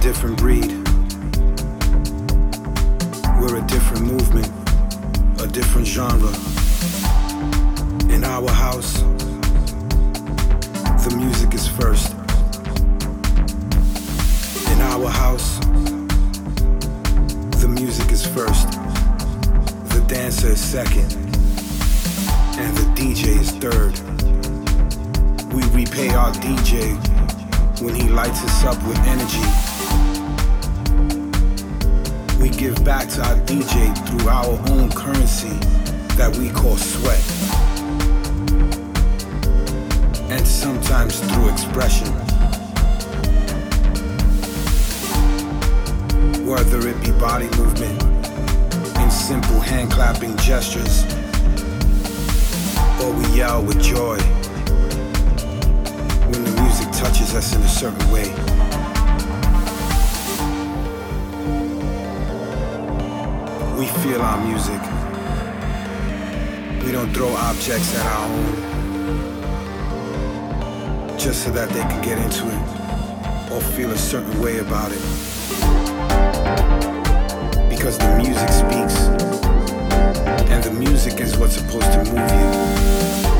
a different breed. We're a different movement, a different genre. In our house, the music is first. In our house, the music is first. The dancer is second. And the DJ is third. We repay our DJ when he lights us up with energy. We give back to our DJ through our own currency that we call sweat. And sometimes through expression. Whether it be body movement, in simple hand clapping gestures, or we yell with joy when the music touches us in a certain way. Feel our music. We don't throw objects at our own just so that they can get into it or feel a certain way about it. Because the music speaks, and the music is what's supposed to move you.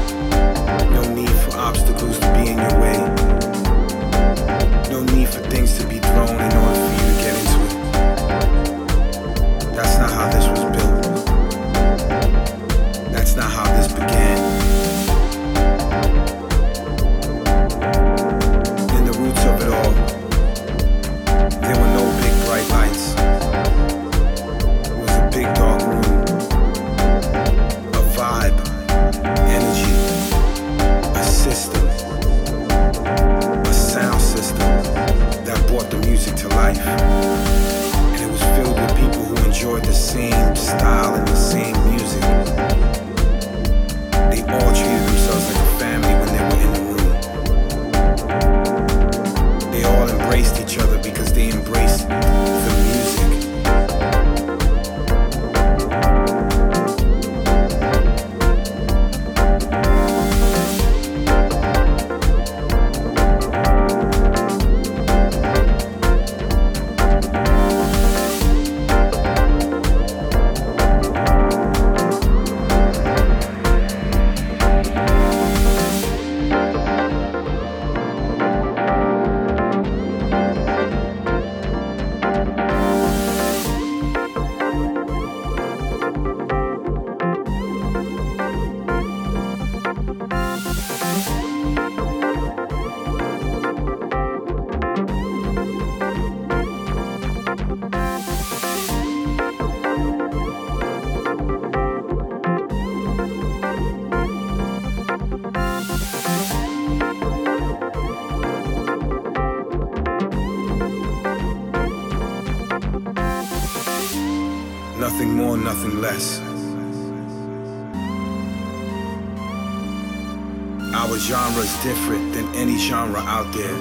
Our genre is different than any genre out there.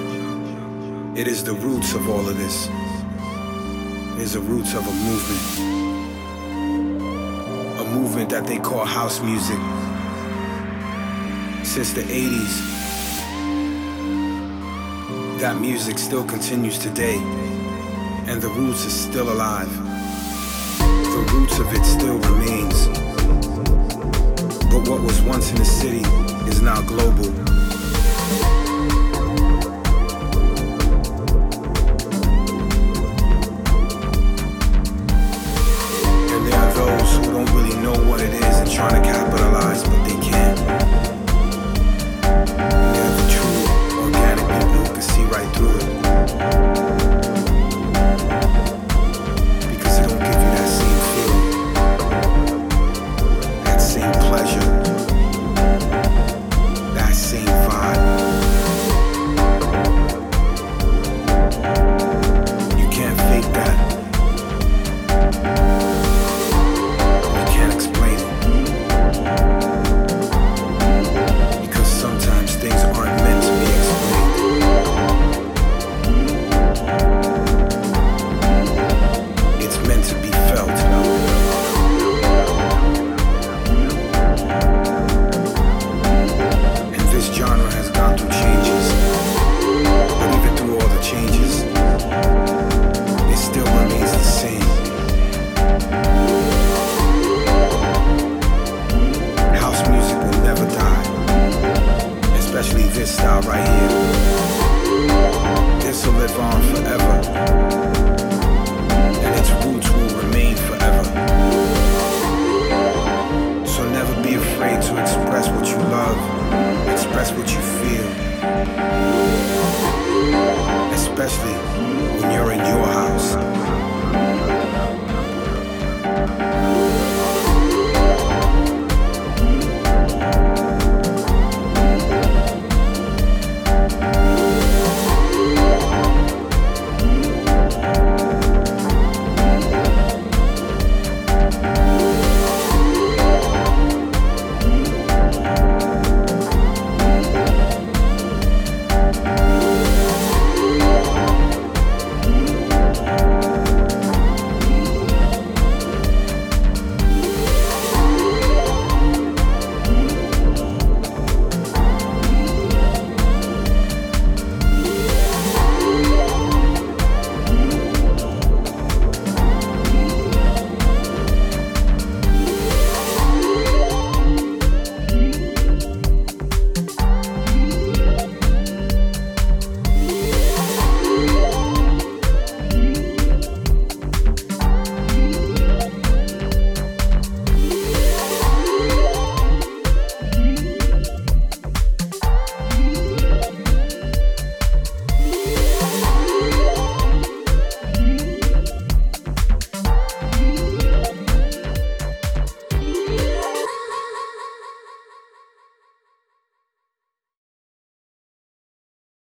It is the roots of all of this. It is the roots of a movement. A movement that they call house music. Since the 80s, that music still continues today, and the roots is still alive the roots of it still remains. But what was once in the city is now global. And there are those who don't really know what it is and trying to capitalize,